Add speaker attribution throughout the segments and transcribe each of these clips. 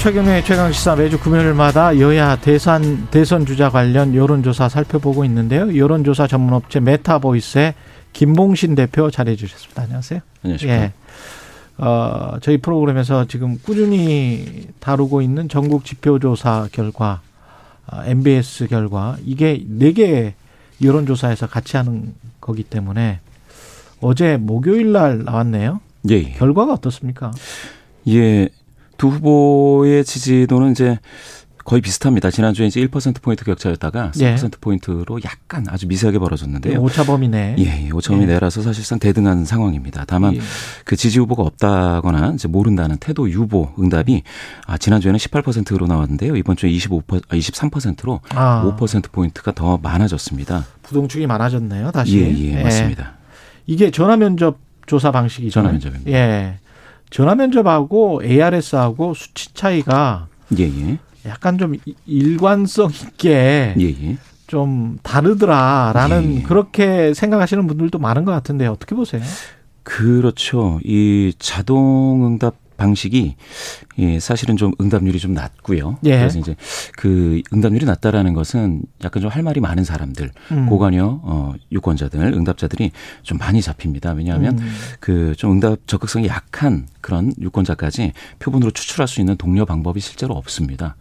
Speaker 1: 최경영의 최강 시사 매주 금요일마다 여야 대선 대선 주자 관련 여론조사 살펴보고 있는데요. 여론조사 전문업체 메타보이스의 김봉신 대표 자리해 주셨습니다. 안녕하세요.
Speaker 2: 안녕하십니까.
Speaker 1: 예. 어, 저희 프로그램에서 지금 꾸준히 다루고 있는 전국 지표조사 결과, 아, NBS 결과 이게 네 개 여론조사에서 같이 하는 거기 때문에 어제 목요일 날 나왔네요.
Speaker 2: 예, 예.
Speaker 1: 결과가 어떻습니까?
Speaker 2: 예. 두 후보의 지지도는 이제 거의 비슷합니다. 지난주에 이제 1%포인트 격차였다가
Speaker 1: 예.
Speaker 2: 4%포인트로 약간 아주 미세하게 벌어졌는데요.
Speaker 1: 오차범위네.
Speaker 2: 예, 예. 오차범위
Speaker 1: 예.
Speaker 2: 내라서 사실상 대등한 상황입니다. 다만
Speaker 1: 예.
Speaker 2: 그 지지 후보가 없다거나 이제 모른다는 태도 유보 응답이 아, 지난주에는 18%로 나왔는데요. 이번 주에 25% 아, 23%로
Speaker 1: 아.
Speaker 2: 5% 포인트가 더 많아졌습니다.
Speaker 1: 부동층이 많아졌네요. 다시.
Speaker 2: 예, 예, 맞습니다.
Speaker 1: 이게 전화 면접 조사 방식이죠.
Speaker 2: 전화 면접입니다.
Speaker 1: 예. 전화 면접하고 ARS하고 수치 차이가
Speaker 2: 예, 예.
Speaker 1: 약간 좀 이- 일관성 있게
Speaker 2: 예, 예.
Speaker 1: 좀 다르더라라는
Speaker 2: 예, 예.
Speaker 1: 그렇게 생각하시는 분들도 많은 것 같은데 어떻게 보세요?
Speaker 2: 그렇죠. 이 자동 응답 방식이 예, 사실은 좀 응답률이 좀 낮고요.
Speaker 1: 예.
Speaker 2: 그래서 이제 그 응답률이 낮다라는 것은 약간 좀 할 말이 많은 사람들,
Speaker 1: 음.
Speaker 2: 고관여 어 유권자들, 응답자들이 좀 많이 잡힙니다. 왜냐하면
Speaker 1: 음.
Speaker 2: 그좀 응답 적극성이 약한 그런 유권자까지 표본으로 추출할 수 있는 동료 방법이 실제로 없습니다.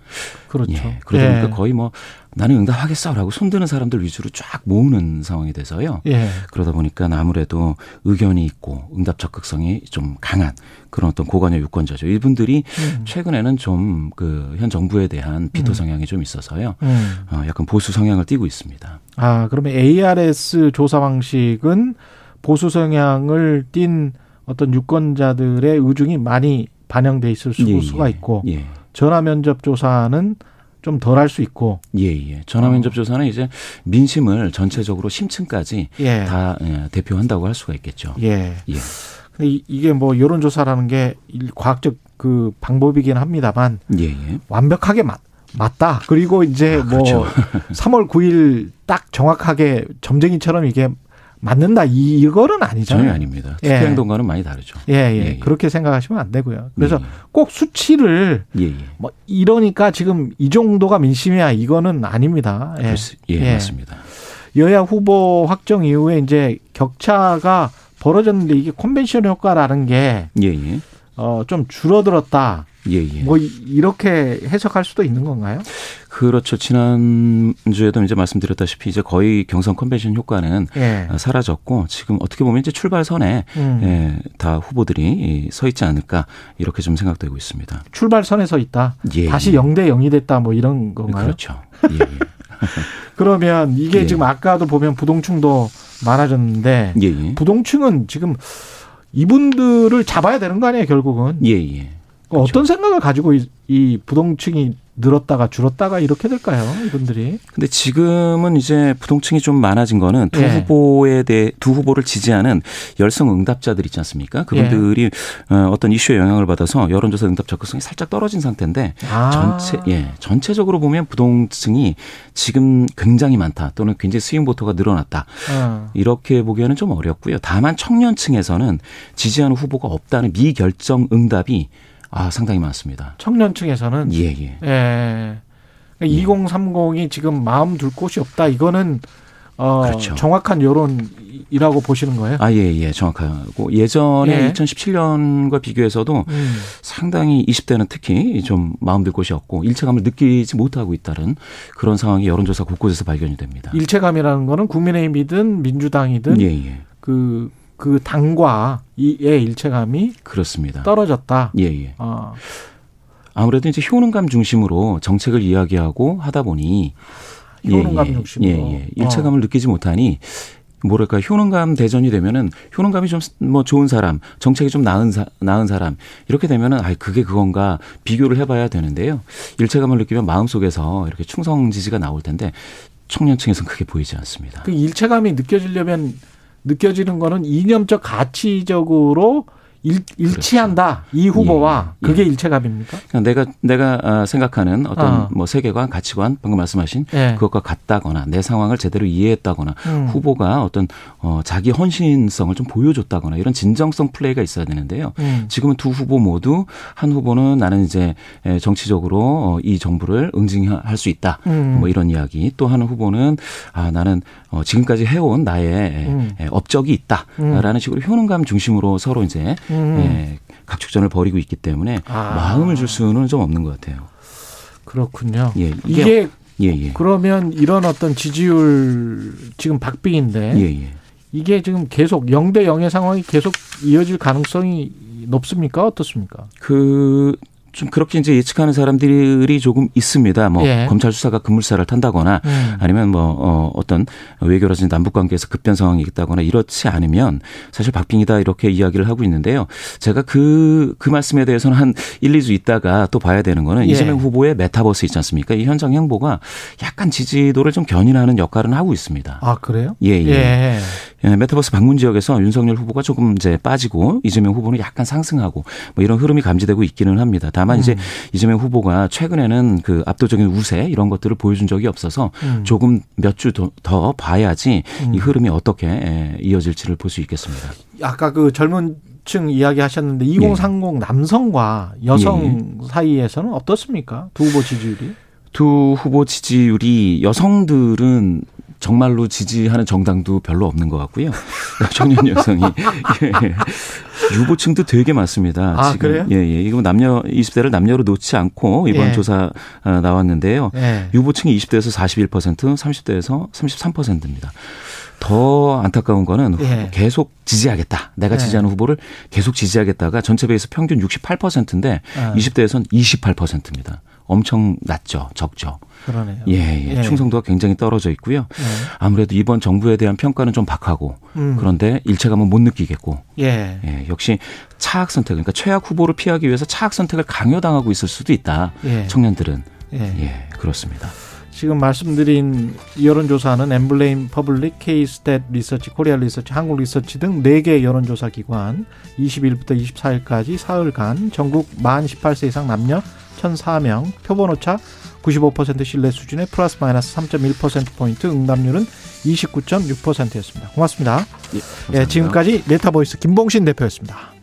Speaker 1: 그렇죠.
Speaker 2: 예. 그러다
Speaker 1: 예.
Speaker 2: 보니까 거의 뭐 나는 응답하겠어라고 손드는 사람들 위주로 쫙 모으는 상황이 돼서요.
Speaker 1: 예.
Speaker 2: 그러다 보니까 아무래도 의견이 있고 응답 적극성이 좀 강한 그런 어떤 고관여 유권자죠. 이분들이
Speaker 1: 음.
Speaker 2: 최근에는 좀 그 현 정부에 대한 비토 성향이 좀 있어서요.
Speaker 1: 음.
Speaker 2: 어, 약간 보수 성향을 띠고 있습니다.
Speaker 1: 아, 그러면 ARS 조사 방식은 보수 성향을 띈 어떤 유권자들의 의중이 많이 반영돼 있을 수,
Speaker 2: 예,
Speaker 1: 수가
Speaker 2: 예.
Speaker 1: 있고
Speaker 2: 예.
Speaker 1: 전화 면접 조사는 좀 덜 할 수 있고
Speaker 2: 예, 예. 전화 면접 조사는 이제 민심을 전체적으로 심층까지
Speaker 1: 예.
Speaker 2: 다 예, 대표한다고 할 수가 있겠죠.
Speaker 1: 예.
Speaker 2: 예.
Speaker 1: 근데 이- 이게 뭐 여론 조사라는 게 일- 과학적 그 방법이긴 합니다만
Speaker 2: 예, 예.
Speaker 1: 완벽하게 맞, 맞다. 그리고 이제
Speaker 2: 아,
Speaker 1: 뭐
Speaker 2: 그렇죠.
Speaker 1: 3월 9일 딱 정확하게 점쟁이처럼 이게 맞는다. 이, 이거는 아니잖아요.
Speaker 2: 전혀 아닙니다.
Speaker 1: 예.
Speaker 2: 투표 행동과는 많이 다르죠.
Speaker 1: 예, 예,
Speaker 2: 예, 예.
Speaker 1: 그렇게 생각하시면 안 되고요. 그래서
Speaker 2: 예,
Speaker 1: 꼭 수치를
Speaker 2: 예, 예.
Speaker 1: 뭐 이러니까 지금 이 정도가 민심이야. 이거는 아닙니다. 예.
Speaker 2: 예,
Speaker 1: 예.
Speaker 2: 맞습니다.
Speaker 1: 여야 후보 확정 이후에 이제 격차가 벌어졌는데 이게 컨벤션 효과라는 게
Speaker 2: 예, 예.
Speaker 1: 어, 좀 줄어들었다.
Speaker 2: 예, 예.
Speaker 1: 뭐 이- 이렇게 해석할 수도 있는 건가요?
Speaker 2: 그렇죠. 지난주에도 이제 말씀드렸다시피 이제 거의 경선 컨벤션 효과는
Speaker 1: 예.
Speaker 2: 아, 사라졌고 지금 어떻게 보면 이제 출발선에
Speaker 1: 음.
Speaker 2: 예, 다 후보들이 이, 서 있지 않을까 이렇게 좀 생각되고 있습니다.
Speaker 1: 출발선에 서 있다.
Speaker 2: 예,
Speaker 1: 다시
Speaker 2: 예.
Speaker 1: 0대 0이 됐다. 뭐 이런 건가요?
Speaker 2: 그렇죠. 예, 예.
Speaker 1: 그러면 이게
Speaker 2: 예.
Speaker 1: 지금 아까도 보면 부동층도 많아졌는데
Speaker 2: 예, 예.
Speaker 1: 부동층은 지금 이분들을 잡아야 되는 거 아니에요, 결국은.
Speaker 2: 예, 예.
Speaker 1: 그 어떤 생각을 가지고 이, 이 부동층이 늘었다가 줄었다가 이렇게 될까요, 이분들이?
Speaker 2: 근데 지금은 이제 부동층이 좀 많아진 거는 두
Speaker 1: 예.
Speaker 2: 후보에 대해 두 후보를 지지하는 열성 응답자들 있지 않습니까? 그분들이 어, 어떤 이슈에 영향을 받아서 여론조사 응답 적극성이 살짝 떨어진 상태인데
Speaker 1: 아.
Speaker 2: 전체 예 전체적으로 보면 부동층이 지금 굉장히 많다 또는 굉장히 스윙 보토가 늘어났다
Speaker 1: 어.
Speaker 2: 이렇게 보기에는 좀 어렵고요. 다만 청년층에서는 지지하는 후보가 없다는 미결정 응답이 아 상당히 많습니다.
Speaker 1: 청년층에서는
Speaker 2: 예 예.
Speaker 1: 예. 2030이 지금 마음 둘 곳이 없다. 이거는 어
Speaker 2: 그렇죠.
Speaker 1: 정확한 여론이라고 보시는 거예요?
Speaker 2: 아, 예, 예, 정확하고. 예전에
Speaker 1: 예.
Speaker 2: 2017년과 비교해서도
Speaker 1: 음.
Speaker 2: 상당히 20대는 특히 좀 마음 들 곳이 없고 일체감을 느끼지 못하고 있다는 그런 상황이 여론조사 곳곳에서 발견이 됩니다.
Speaker 1: 일체감이라는 거는 국민의힘이든 민주당이든
Speaker 2: 예, 예.
Speaker 1: 그, 그 당과 이의 일체감이
Speaker 2: 그렇습니다.
Speaker 1: 떨어졌다.
Speaker 2: 예, 예.
Speaker 1: 어,
Speaker 2: 아무래도 이제 효능감 중심으로 정책을 이야기하고 하다 보니
Speaker 1: 효능감
Speaker 2: 예, 예.
Speaker 1: 중심으로.
Speaker 2: 예, 예. 일체감을 느끼지 못하니 뭐랄까 효능감 대전이 되면은 효능감이 좀 뭐 좋은 사람, 정책이 좀 나은 사, 나은 사람 이렇게 되면은 아 그게 그건가 비교를 해봐야 되는데요. 일체감을 느끼면 마음 속에서 이렇게 충성 지지가 나올 텐데 청년층에서는 크게 보이지 않습니다.
Speaker 1: 그 일체감이 느껴지려면 느껴지는 거는 이념적 가치적으로 일, 일치한다 그렇죠. 이 후보와 예, 예. 그게 일체감입니까?
Speaker 2: 그러니까 내가 내가 아, 생각하는 어떤 어. 뭐 세계관, 가치관 방금 말씀하신 예. 그것과 같다거나 내 상황을 제대로 이해했다거나 음. 후보가 어떤 어, 자기 헌신성을 좀 보여줬다거나 이런 진정성 플레이가 있어야 되는데요. 음. 지금은 두 후보 모두 한 후보는 나는 이제 정치적으로 어, 이 정부를 응징할 수 있다. 음. 뭐 이런 이야기. 또한 후보는 아 나는 어, 지금까지 해온 나의 음. 업적이 있다라는 음. 식으로 효능감 중심으로 서로 이제 음. 예, 각축전을 벌이고 있기 때문에 아. 마음을 줄 수는 좀 없는 것 같아요.
Speaker 1: 그렇군요. 예, 이게, 예, 예. 그러면 이런 어떤 지지율 지금 박빙인데 예, 예. 이게 지금 계속 0대 0의 상황이 계속 이어질 가능성이 높습니까? 어떻습니까?
Speaker 2: 그 좀 그렇게 이제 예측하는 사람들이 조금 있습니다. 뭐 예. 검찰 수사가 급물살을 탄다거나 음. 아니면 뭐 어, 어떤 외교라든지 남북 관계에서 급변 상황이 있다거나 이렇지 않으면 사실 박빙이다 이렇게 이야기를 하고 있는데요. 제가 그그 그 말씀에 대해서는 한 1, 2주 있다가 또 봐야 되는 거는 예. 이재명 후보의 매타버스 있지 않습니까? 이 현장 행보가 약간 지지도를 좀 견인하는 역할은 하고 있습니다.
Speaker 1: 아 그래요?
Speaker 2: 예, 예. 예. 예 매타버스 방문 지역에서 윤석열 후보가 조금 이제 빠지고 이재명 후보는 약간 상승하고 뭐 이런 흐름이 감지되고 있기는 합니다. 다만 음. 이제 이재명 후보가 최근에는 그 압도적인 우세 이런 것들을 보여준 적이 없어서 음. 조금 몇 주 더 봐야지 음. 이 흐름이 어떻게 예, 이어질지를 볼 수 있겠습니다.
Speaker 1: 아까 그 젊은 층 이야기 하셨는데 2030 예. 남성과 여성 예. 사이에서는 어떻습니까? 두 후보 지지율이?
Speaker 2: 두 후보 지지율이 여성들은 정말로 지지하는 정당도 별로 없는 것 같고요. 청년 여성이 예. 유보층도 되게 많습니다.
Speaker 1: 아, 지금 그래요?
Speaker 2: 예, 예. 이거 남녀 20대를 남녀로 놓지 않고 이번 예. 조사 아, 나왔는데요. 예. 유보층이 20대에서 41%, 30대에서 33%입니다. 더 안타까운 거는 예. 계속 지지하겠다. 내가 예. 지지하는 후보를 계속 지지하겠다가 전체 베이스 평균 68%인데 아. 20대에선 28%입니다. 엄청 낮죠. 적죠.
Speaker 1: 그러네요.
Speaker 2: 예, 예. 예. 충성도가 굉장히 떨어져 있고요. 예. 아무래도 이번 정부에 대한 평가는 좀 박하고 음. 그런데 일체감은 못 느끼겠고. 예. 예. 역시 차악 선택 그러니까 최악 후보를 피하기 위해서 차악 선택을 강요당하고 있을 수도 있다. 예. 청년들은. 예. 예. 그렇습니다.
Speaker 1: 지금 말씀드린 여론조사는 엠브레인 퍼블릭, 케이스탯 리서치, 코리아 리서치, 한국 리서치 등 4개 여론조사 기관 20일부터 24일까지 사흘간 전국 만 18세 이상 남녀 1,004명, 표본 오차 95% 신뢰 수준의 플러스 마이너스 3.1%포인트 응답률은 29.6%였습니다. 고맙습니다. 예, 예, 지금까지 메타보이스 김봉신 대표였습니다.